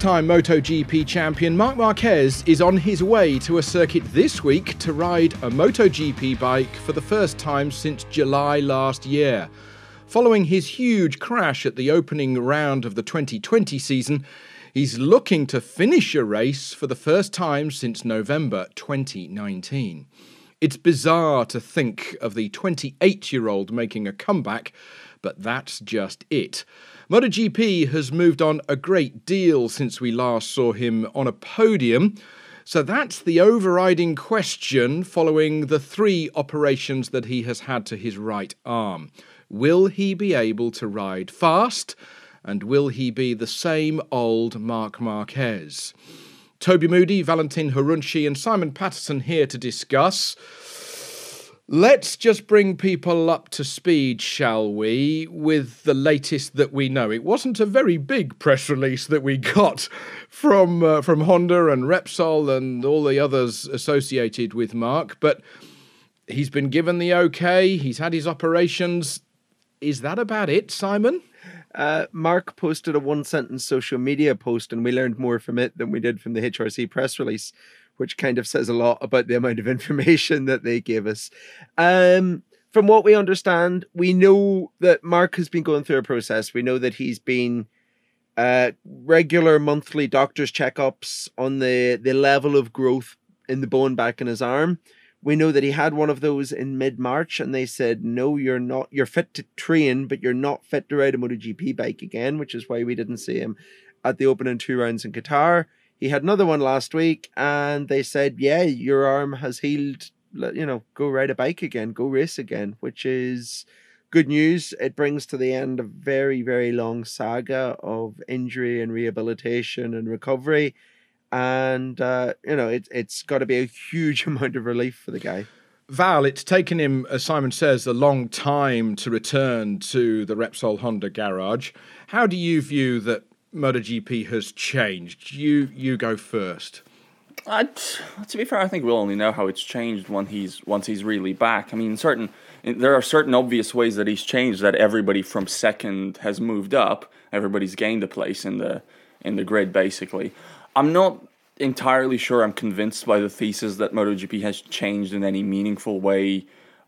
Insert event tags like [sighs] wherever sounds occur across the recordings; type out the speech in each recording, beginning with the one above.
time MotoGP champion Marc Marquez is on his way to a circuit this week to ride a MotoGP bike for the first time since July last year. Following his huge crash at the opening round of the 2020 season, he's looking to finish a race for the first time since November 2019. It's bizarre to think of the 28 year old making a comeback, but that's just it. MotoGP has moved on a great deal since we last saw him on a podium. So that's the overriding question following the three operations that he has had to his right arm. Will he be able to ride fast? And will he be the same old Marc Marquez? Toby Moody, Valentin Khorounzhiy, and Simon Patterson here to discuss. Let's just bring people up to speed, shall we, with the latest that we know. It wasn't a very big press release that we got from uh, from Honda and Repsol and all the others associated with Marc, but he's been given the okay. He's had his operations. Is that about it, Simon? Uh, Marc posted a one sentence social media post, and we learned more from it than we did from the HRC press release which kind of says a lot about the amount of [laughs] information that they gave us. Um, from what we understand, we know that Marc has been going through a process. We know that he's been uh, regular monthly doctor's checkups on the, the level of growth in the bone back in his arm. We know that he had one of those in mid March, and they said, No, you're not, you're fit to train, but you're not fit to ride a MotoGP bike again, which is why we didn't see him at the opening two rounds in Qatar. He had another one last week, and they said, "Yeah, your arm has healed. You know, go ride a bike again, go race again," which is good news. It brings to the end a very, very long saga of injury and rehabilitation and recovery, and uh, you know, it, it's got to be a huge [laughs] amount of relief for the guy. Val, it's taken him, as Simon says, a long time to return to the Repsol Honda garage. How do you view that MotoGP has changed? You you go first. Uh, to be fair, I think we'll only know how it's changed when he's once he's really back. I mean, certain there are certain obvious ways that he's changed. That everybody from second has moved up. Everybody's gained a place in the in the grid. Basically, I'm not entirely sure. I'm convinced by the thesis that MotoGP has changed in any meaningful way,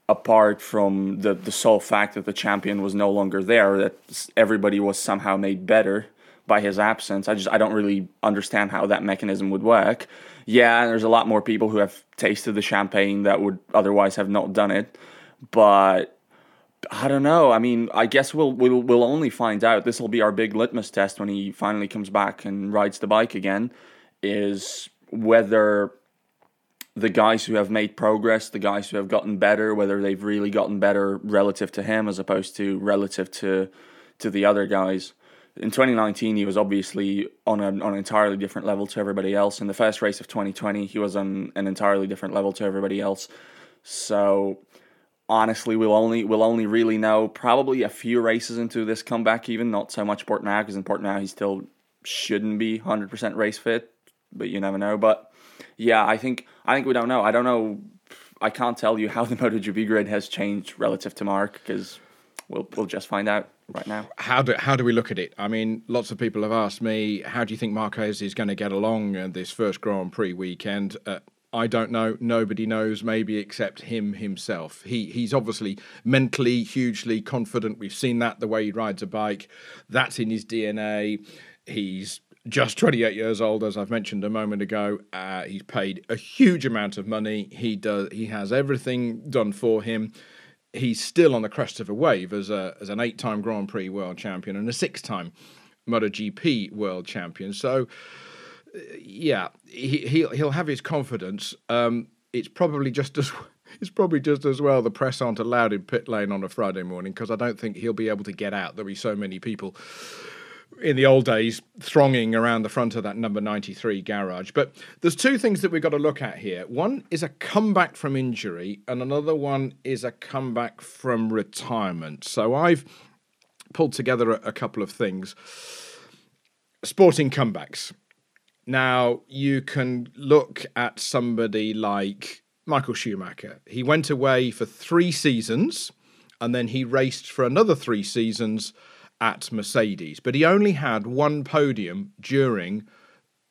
apart from the the sole fact that the champion was no longer there. That everybody was somehow made better by his absence. I just I don't really understand how that mechanism would work. Yeah, there's a lot more people who have tasted the champagne that would otherwise have not done it, but I don't know. I mean, I guess we'll we'll we'll only find out. This will be our big litmus test when he finally comes back and rides the bike again. Is whether the guys who have made progress, the guys who have gotten better, whether they've really gotten better relative to him as opposed to relative to to the other guys in 2019 he was obviously on, a, on an entirely different level to everybody else. In the first race of 2020 he was on an entirely different level to everybody else. So honestly we'll only we'll only really know probably a few races into this comeback even. Not so much Portimao because in Portimao he still shouldn't be 100% race fit but you never know. But yeah I think I think we don't know. I don't know. I can't tell you how the [laughs] MotoGP grid has changed relative to Marc because we'll we'll just find out right now. How do how do we look at it? I mean, lots of people have asked me, how do you think Marquez is going to get along this first Grand Prix weekend? Uh, I don't know. Nobody knows, maybe except him himself. He he's obviously mentally hugely confident. We've seen that the way he rides a bike. That's in his DNA. He's just 28 years old, as I've mentioned a moment ago. Uh, he's paid a huge amount of money. He does. He has everything done for him he's still on the crest of a wave as a as an eight time Grand Prix world champion and a six time MotoGP world champion. So yeah, he he'll he'll have his confidence. Um, it's probably just as [laughs] it's probably just as well the press aren't allowed in pit lane on a Friday morning because I don't think he'll be able to get out. There'll be so many people in the old days thronging around the front of that number 93 garage. But there's two things that we've got to look at here. One is a comeback from injury, and another one is a comeback from retirement. So I've pulled together a, couple of things. Sporting comebacks. Now, you can look at somebody like Michael Schumacher. He went away for three seasons and then he raced for another three seasons at Mercedes, but he only had one podium during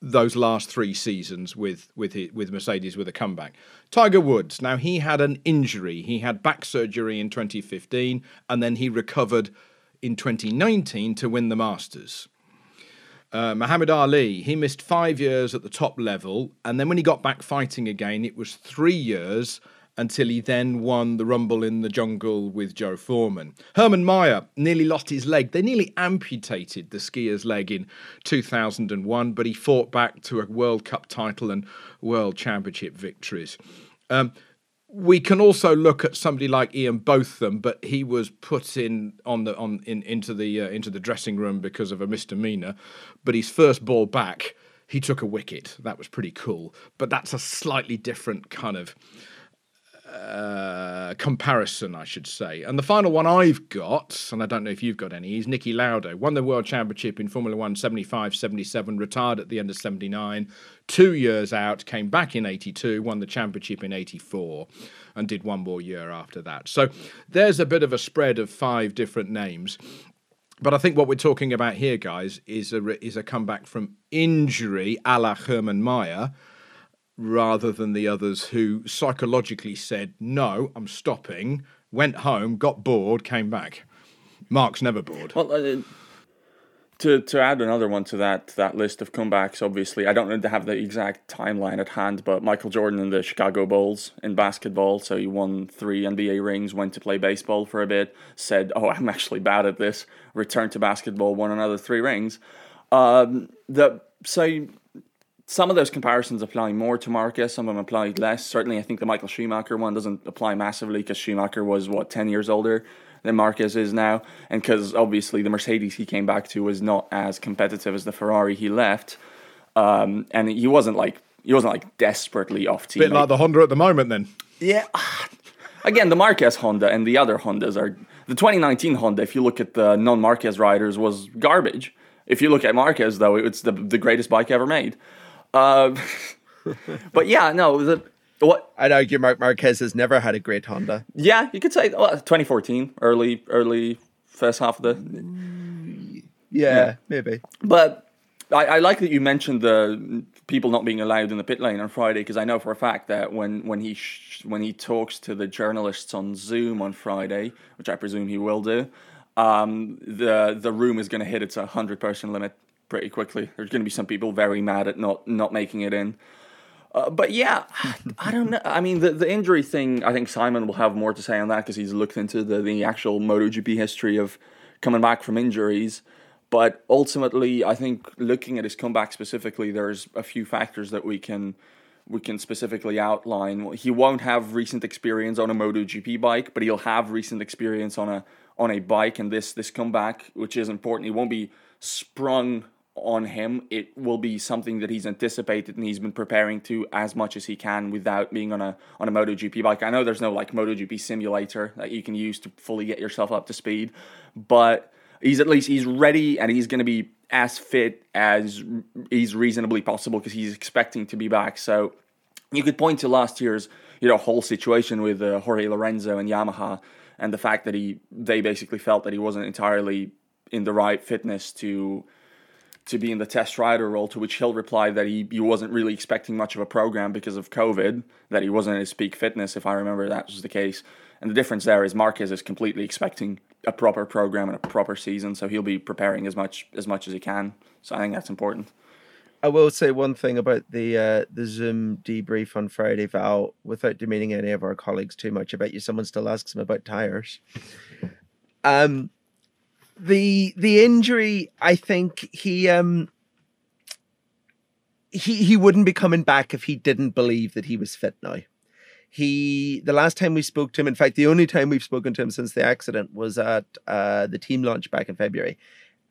those last three seasons with with his, with Mercedes with a comeback. Tiger Woods. Now he had an injury. He had back surgery in 2015, and then he recovered in 2019 to win the Masters. Uh, Muhammad Ali, he missed five years at the top level, and then when he got back fighting again, it was three years until he then won the Rumble in the Jungle with Joe Foreman. Hermann Maier nearly lost his leg. They nearly amputated the skier's leg in 2001, but he fought back to a World Cup title and World Championship victories. Um, we can also look at somebody like Ian Botham, but he was put in on the on in into the uh, into the dressing room because of a misdemeanor. But his first ball back, he took a wicket. That was pretty cool. But that's a slightly different kind of uh, comparison, I should say. And the final one I've got, and I don't know if you've got any, is Niki Lauda. Won the World Championship in Formula One 75 77, retired at the end of 79, two years out, came back in 82, won the championship in 84, and did one more year after that. So there's a bit of a spread of five different names. But I think what we're talking about here, guys, is a is a comeback from injury, a la Hermann Maier, rather than the others who psychologically said, No, I'm stopping, went home, got bored, came back. Marc's never bored. Well, uh, to to add another one to that that list of comebacks, obviously, I don't have the exact timeline at hand, but Michael Jordan in the Chicago Bulls in basketball, so he won three NBA rings, went to play baseball for a bit, said, "Oh, I'm actually bad at this," returned to basketball, won another three rings. Um, the so some of those comparisons apply more to Marquez, some of them apply less. Certainly, I think the Michael Schumacher one doesn't apply massively because Schumacher was, what, 10 years older than Marquez is now. And because obviously the Mercedes he came back to was not as competitive as the Ferrari he left. Um, and he wasn't like, he wasn't like desperately off team. Bit like the Honda at the moment, then. Yeah. Again, the Marquez Honda and the other Hondas are. The 2019 Honda, if you look at the non Marquez riders, was garbage. If you look at Marquez, though, it's the, the greatest bike ever made. Uh, [laughs] but yeah, no, the what I'd argue Marc Marquez has never had a great Honda. Yeah, you could say well, 2014, early early first half of the. Yeah, yeah. maybe. But I, I, like that you mentioned the people not being allowed in the pit lane on Friday because I know for a fact that when when he sh- when he talks to the journalists on Zoom on Friday, which I presume he will do, um, the the room is going to hit its hundred person limit pretty quickly. There's going to be some people very mad at not not making it in. Uh, but yeah, I don't know. I mean, the, the injury thing, I think Simon will have more to say on that because he's looked into the, the actual MotoGP history of coming back from injuries. But ultimately, I think looking at his comeback specifically, there's a few factors that we can we can specifically outline. He won't have recent experience on a MotoGP bike, but he'll have recent experience on a on a bike, and this this comeback, which is important, he won't be sprung on him. It will be something that he's anticipated and he's been preparing to as much as he can without being on a on a MotoGP bike. I know there's no like MotoGP simulator that you can use to fully get yourself up to speed, but he's at least he's ready and he's going to be as fit as he's reasonably possible because he's expecting to be back. So you could point to last year's you know whole situation with uh, Jorge Lorenzo and Yamaha and the fact that he they basically felt that he wasn't entirely in the right fitness to to be in the test rider role, to which he'll reply that he, he wasn't really expecting much of a program because of COVID, that he wasn't at his peak fitness, if I remember that was the case. And the difference there is Marquez is completely expecting a proper program and a proper season, so he'll be preparing as much as much as he can. So I think that's important. I will say one thing about the uh, the Zoom debrief on Friday, Val, without demeaning any of our colleagues too much. I bet you someone still asks him about tires. Um, the the injury, I think he um he he wouldn't be coming back if he didn't believe that he was fit now. He the last time we spoke to him, in fact, the only time we've spoken to him since the accident was at uh, the team launch back in February,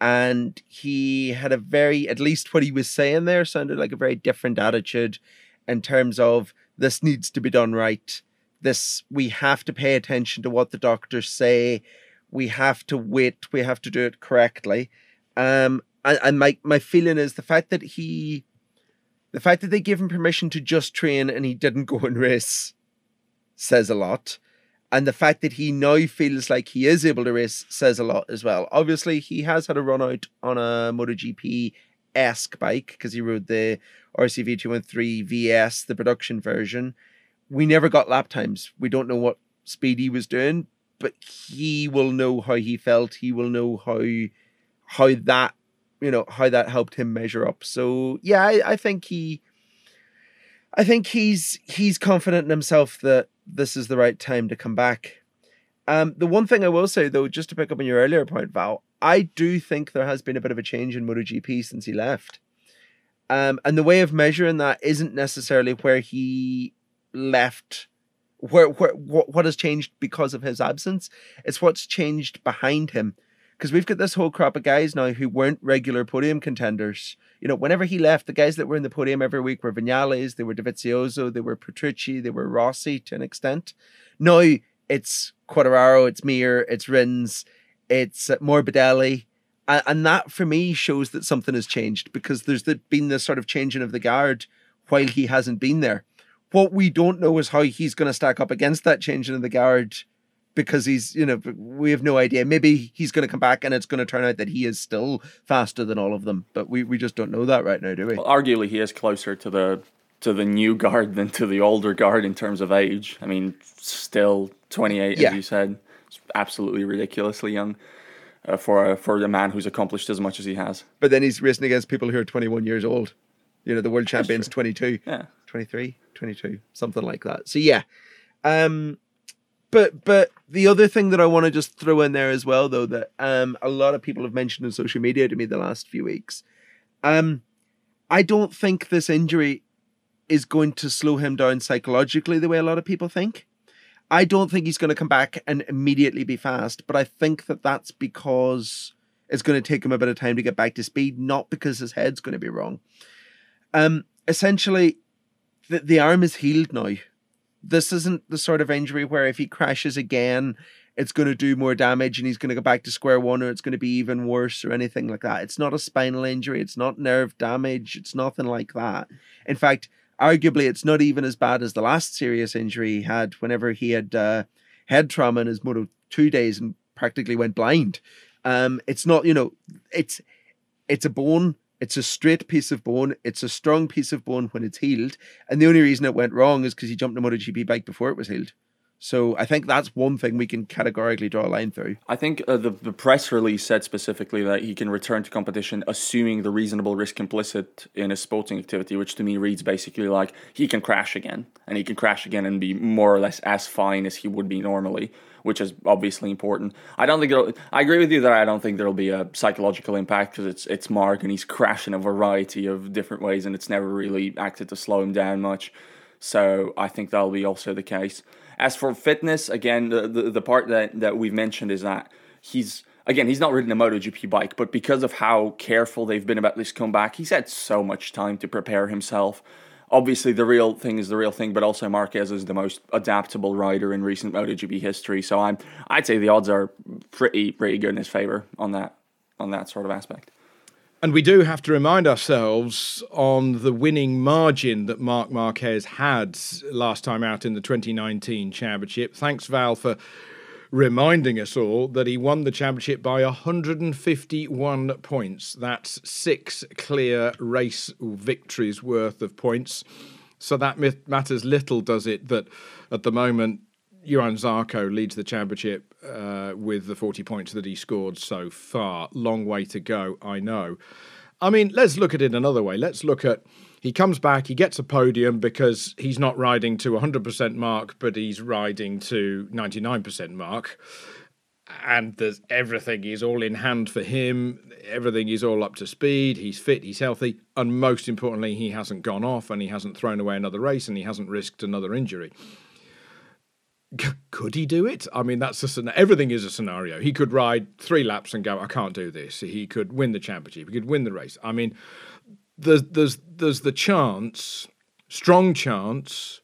and he had a very, at least what he was saying there, sounded like a very different attitude in terms of this needs to be done right. This we have to pay attention to what the doctors say we have to wait, we have to do it correctly. Um, and, and my my feeling is the fact that he, the fact that they gave him permission to just train and he didn't [laughs] go and race, says a lot. And the fact that he now feels like he is able to race says a lot as well. Obviously, he has had a run out on a MotoGP esque bike because he rode the RCV 213 VS, the production version. We never got lap times. We don't know what speed he was doing, but he will know how he felt. He will know how how that you know how that helped him measure up. So yeah, I, I think he I think he's he's confident in himself that this is the right time to come back. Um, the one thing I will say though, just to pick up on your earlier point, Val, I do think there has been a bit of a change in MotoGP since he left. Um, and the way of measuring that isn't necessarily where he left, where, where what, what has changed because of his absence. It's what's changed behind him. Because we've got this whole crop of guys now who weren't regular podium contenders. You know, whenever he left, the guys that were in the podium every week were Vinales, they were Dovizioso, they were Petrucci, they were Rossi to an extent. Now it's Quartararo, it's Mir, it's Rins, it's uh, Morbidelli. And, and that for me shows that something has changed because there's the, been this sort of changing of the guard while he hasn't been there. What we don't know is how he's going to stack up against that change in the guard because he's, you know, we have no idea. Maybe he's going to come back and it's going to turn out that he is still faster than all of them, but we, we just don't know that right now, do we? Well, arguably, he is closer to the to the new guard than to the older guard in terms of age. I mean, still 28, yeah. as you said, it's absolutely ridiculously young uh, for a, for a man who's accomplished as much as he has. But then he's racing against people who are 21 years old. You know, the world champion's 22, yeah. 23, 22, something like that. So yeah. Um, but but the other thing that I want to just throw in there as well, though, that um a lot of people have mentioned on social media to me the last few weeks, um, I don't think this injury is going to slow him down psychologically the way a lot of people think. I don't think he's going to come back and immediately be fast, but I think that that's because it's going to take him a bit of time to get back to speed, not because his head's going to be wrong. Um, essentially, the, the arm is healed now. This isn't the sort of injury where if he crashes again, it's going to do more damage and he's going to go back to square one or it's going to be even worse or anything like that. It's not a spinal injury, it's not nerve damage, it's nothing like that. In fact, arguably it's not even as bad as the last serious injury he had whenever he had uh, head trauma in his Moto 2 days and practically went blind. Um, it's not, you know, it's it's a bone, it's a straight piece of bone, it's a strong piece of bone when it's healed, and the only reason it went wrong is because he jumped a MotoGP bike before it was healed. So I think that's one thing we can categorically draw a line through. I think uh, the, the press release said specifically that he can return to competition assuming the reasonable risk implicit in a sporting activity, which to me reads basically like he can crash again and he can crash again and be more or less as fine as he would be normally, which is obviously important. I don't think I agree with you that I don't think there'll be a psychological impact because it's it's Marc and he's crashing a variety of different ways and it's never really acted to slow him down much. So I think that'll be also the case. As for fitness, again, the, the, the part that, that we've mentioned is that he's again, he's not ridden a MotoGP bike, but because of how careful they've been about this comeback, he's had so much time to prepare himself. Obviously, the real thing is the real thing, but also Marquez is the most adaptable rider in recent MotoGP history. So I'm, I'd say the odds are pretty, pretty good in his favor on that, on that sort of aspect. And we do have to remind ourselves on the winning margin that Marc Marquez had last time out in the 2019 championship. Thanks, Val, for reminding us all that he won the championship by 151 points. That's six clear race victories worth of points. So that matters little, does it, that at the moment Johann Zarco leads the championship uh, with the 40 points that he scored so far. Long way to go, I know. I mean, let's look at it another way. Let's look at he comes back, he gets a podium because he's not riding to 100% mark, but he's riding to 99% mark. And there's everything is all in hand for him. Everything is all up to speed. He's fit, he's healthy, and most importantly, he hasn't gone off and he hasn't thrown away another race and he hasn't risked another injury could he do it? I mean, that's a everything is a scenario. He could ride three laps and go, I can't do this. He could win the championship. He could win the race. I mean, there's there's there's the chance, strong chance,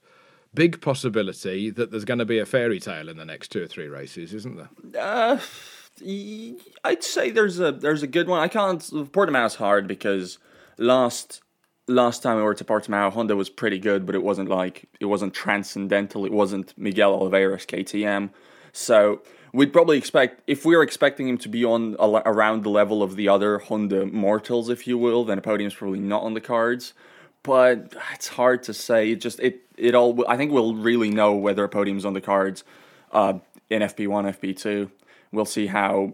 big possibility that there's going to be a fairy tale in the next two or three races, isn't there? Uh, I'd say there's a there's a good one. I can't Portimao's hard because last last time we were to Portimao, Honda was pretty good, but it wasn't like it wasn't transcendental. It wasn't Miguel Oliveira's KTM. So we'd probably expect if we are expecting him to be on around the level of the other Honda mortals, if you will, then a podium's probably not on the cards. But it's hard to say. It just it it all. I think we'll really know whether a podium's on the cards uh, in FP one, FP two. We'll see how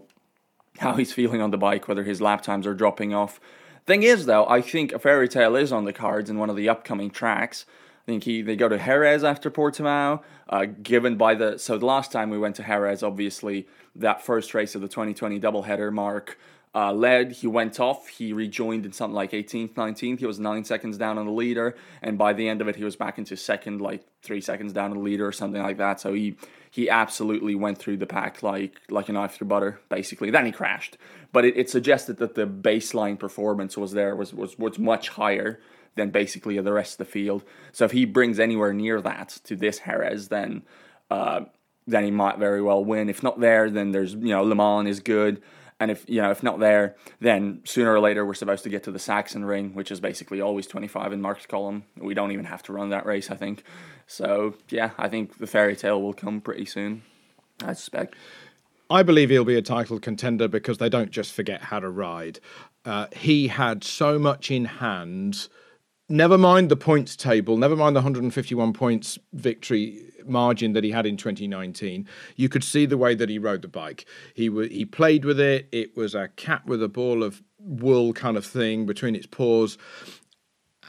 how he's feeling on the bike, whether his lap times are dropping off. Thing is, though, I think a fairy tale is on the cards in one of the upcoming tracks. I think he they go to Jerez after Portimao. Uh, given by the so the last time we went to Jerez, obviously that first race of the 2020 doubleheader, Marc uh, led. He went off. He rejoined in something like 18th, 19th. He was nine seconds down on the leader, and by the end of it, he was back into second, like three seconds down on the leader or something like that. So he he absolutely went through the pack like like a knife through butter, basically. Then he crashed, but it, it suggested that the baseline performance was there was was was much higher than basically the rest of the field. So if he brings anywhere near that to this Jerez, then uh, then he might very well win. If not there, then there's you know Le Mans is good. And if you know if not there, then sooner or later we're supposed to get to the Sachsenring, which is basically always 25 in Marc's column. We don't even have to run that race, I think. So yeah, I think the fairy tale will come pretty soon. I suspect. I believe he'll be a title contender because they don't just forget how to ride. Uh, he had so much in hand never mind the points table, never mind the 151 points victory margin that he had in 2019. You could see the way that he rode the bike. He w- he played with it. It was a cat with a ball of wool kind of thing between its paws.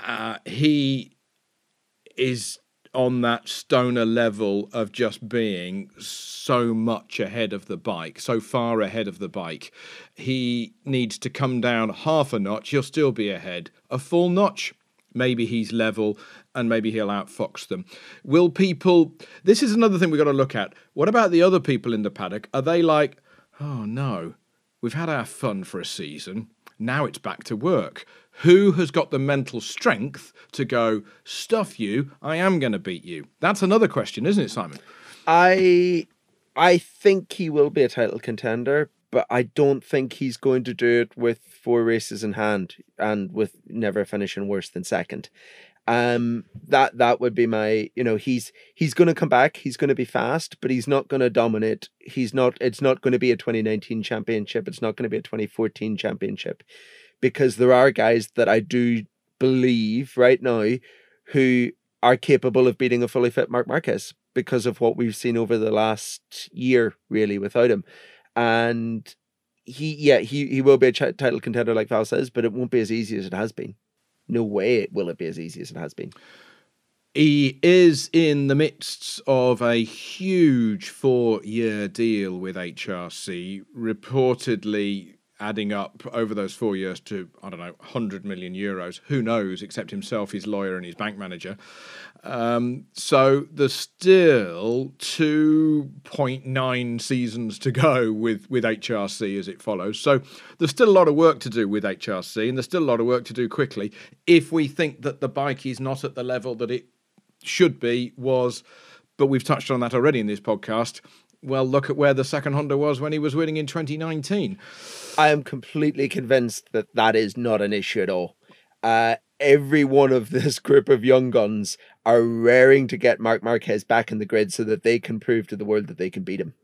Uh, he is on that Stoner level of just being so much ahead of the bike, so far ahead of the bike. He needs to come down half a notch. He'll still be ahead. A full notch maybe he's level and maybe he'll outfox them. Will people, this is another thing we've got to look at. What about the other people in the paddock? Are they like, oh no, we've had our fun for a season, now it's back to work? Who has got the mental strength to go, stuff you, I am going to beat you? That's another question, isn't it, Simon? I I think he will be a title contender, but I don't think he's going to do it with four races in hand and with never finishing worse than second. Um, that that would be my, you know, he's he's going to come back. He's going to be fast, but he's not going to dominate. He's not. It's not going to be a 2019 championship. It's not going to be a 2014 championship, because there are guys that I do believe right now who are capable of beating a fully fit Marc Marquez because of what we've seen over the last year, really, without him and he yeah he he will be a ch- title contender like Val says, but it won't be as easy as it has been. No way it will it be as easy as it has been. He is in the midst of a huge four-year deal with HRC, reportedly adding up over those four years to I don't know 100 million euros. Who knows? Except himself, his lawyer, and his bank manager. Um, so there's still 2.9 seasons to go with, with HRC as it follows. So there's still a lot of work to do with HRC, and there's still a lot of work to do quickly if we think that the bike is not at the level that it should be, was, but we've touched on that already in this podcast. Well, look at where the second Honda was when he was winning in 2019. I am completely convinced that that is not an issue at all. Uh, every one of this group of young guns are raring to get Marc Marquez back in the grid so that they can prove to the world that they can beat him.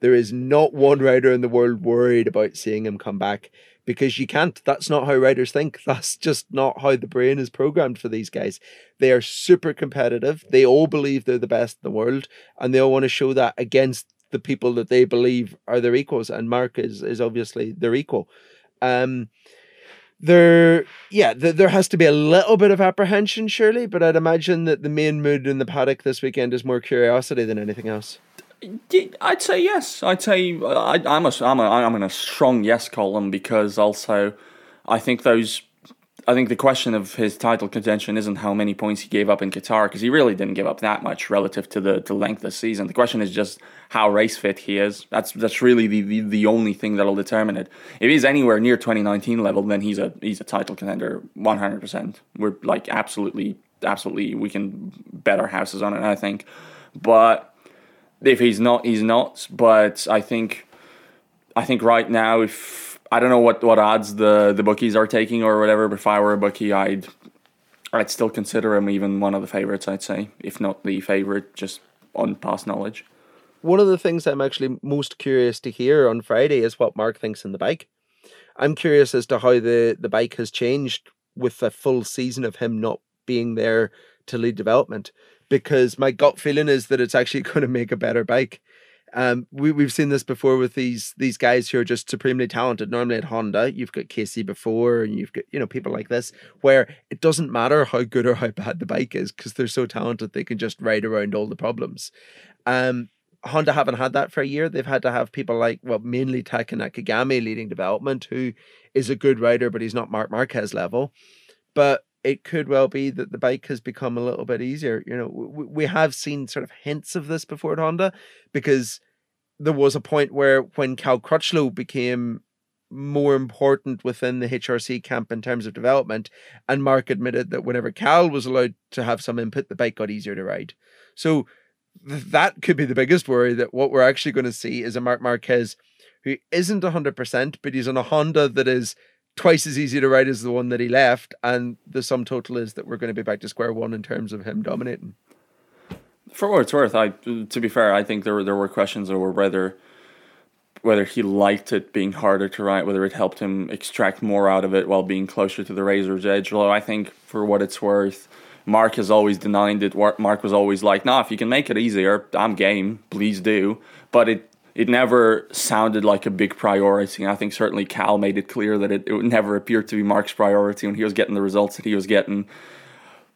There is not one rider in the world worried about seeing him come back because you can't. That's not how riders think. [laughs] That's just not how the brain is programmed for these guys. They are super competitive. They all believe they're the best in the world and they all want to show that against the people that they believe are their equals. And Marc is, is obviously their equal. Um, there yeah th- there has to be a little bit of apprehension surely but i'd imagine that the main mood in the paddock this weekend is more curiosity than anything else i'd say yes i'd say I, i'm a i'm a i'm in a strong yes column because also i think those I think the question of his title contention isn't how many points he gave up in Qatar because he really didn't give up that much relative to the, the length of the season. The question is just how race fit he is. That's that's really the, the, the only thing that'll determine it. If he's anywhere near 2019 level, then he's a he's a title contender 100%. We're like absolutely absolutely we can bet our houses on it. I think, but if he's not, he's not. But I think I think right now if I don't know what, what odds the, the bookies are taking or whatever, but if I were a bookie, I'd I'd still consider him even one of the favorites. I'd say, if not the favorite, just on past knowledge. one of the things I'm actually most curious to hear on Friday is what Marc thinks in the bike. I'm curious as to how the, the bike has changed with a full season of him not being there to lead development because my gut feeling is that it's actually [laughs] going to make a better bike. Um, we we've seen this before with these these guys who are just supremely talented. Normally at Honda, you've got Casey before, and you've got you know people like this, where it doesn't matter how good or how bad the bike is because they're so talented they can just ride around all the problems. Um, Honda haven't had that for a year. They've had to have people like well, mainly Taka Nakagami leading development, who is a good rider, but he's not Marc Marquez level. But it could well be that the bike has become a little bit easier. You know, we, we have seen sort of hints of this before at Honda because there was a point where when Cal Crutchlow became more important within the HRC camp in terms of development, and Marc admitted that whenever Cal was allowed to have some input, the bike got easier to ride. So th- that could be the biggest worry that what we're actually going to see is a Marc Marquez who isn't 100%, but he's on a Honda that is twice as easy to write as the one that he left, and the sum total is that we're going to be back to square one in terms of him dominating. For what it's worth, I to be fair, I think there were there were questions over whether whether he liked it being harder to write, whether it helped him extract more out of it while being closer to the razor's edge. Although I think, for what it's worth, Marc has always denied it. Marc was always like, "Nah, if you can make it easier, I'm game. Please do." But it it never sounded like a big priority. And I think certainly Cal made it clear that it, it never appeared to be Marc's priority when he was getting the results that he was getting.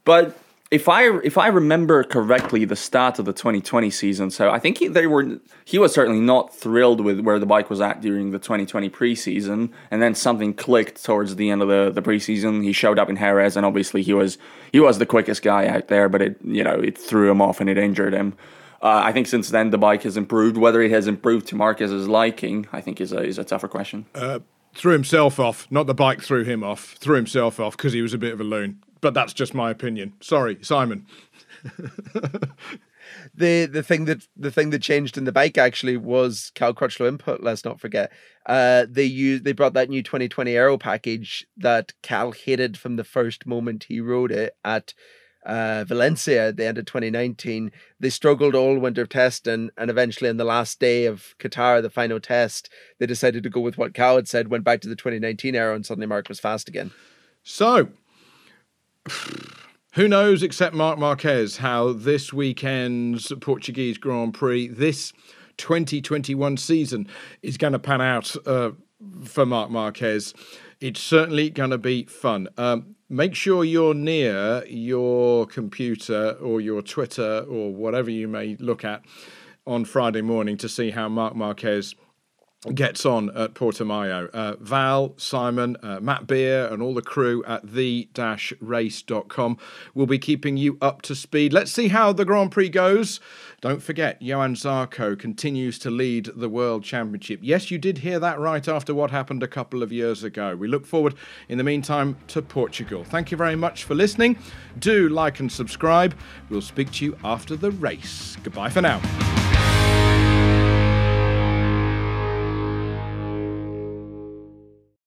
But if I if I remember correctly, the start of the 2020 season, so I think he, they were he was certainly not thrilled with where the bike was at during the 2020 preseason, and then something clicked towards the end of the, the preseason. He showed up in Jerez, and obviously he was he was the quickest guy out there, but it you know it threw him off and it injured him. Uh, I think since then the bike has improved. Whether it has improved to Marquez's liking, I think is a is a tougher question. Uh, threw himself off, not the bike threw him off. Threw himself off because he was a bit of a loon. But that's just my opinion. Sorry, Simon. [laughs] the the thing that the thing that changed in the bike actually was Cal Crutchlow input. Let's not forget. Uh, they used they brought that new 2020 aero package that Cal hated from the first moment he rode it at uh, Valencia at the end of 2019. They struggled all winter test and and eventually, on the last day of Qatar, the final test, they decided to go with what Cal had said, went back to the 2019 aero, and suddenly Marc was fast again. So, [sighs] who knows except Marc Marquez how this weekend's Portuguese Grand Prix, this 2021 season, is going to pan out uh, for Marc Marquez. It's certainly going to be fun. Um, make sure you're near your computer or your Twitter or whatever you may look at on Friday morning to see how Marc Marquez gets on at Portimao. Uh, Val, Simon, uh, Matt Beer, and all the crew at the-race.com will be keeping you up to speed. Let's see how the Grand Prix goes. Don't forget, Johann Zarco continues to lead the World Championship. Yes, you did hear that right after what happened a couple of years ago. We look forward, in the meantime, to Portugal. Thank you very much for listening. Do like and subscribe. We'll speak to you after the race. Goodbye for now.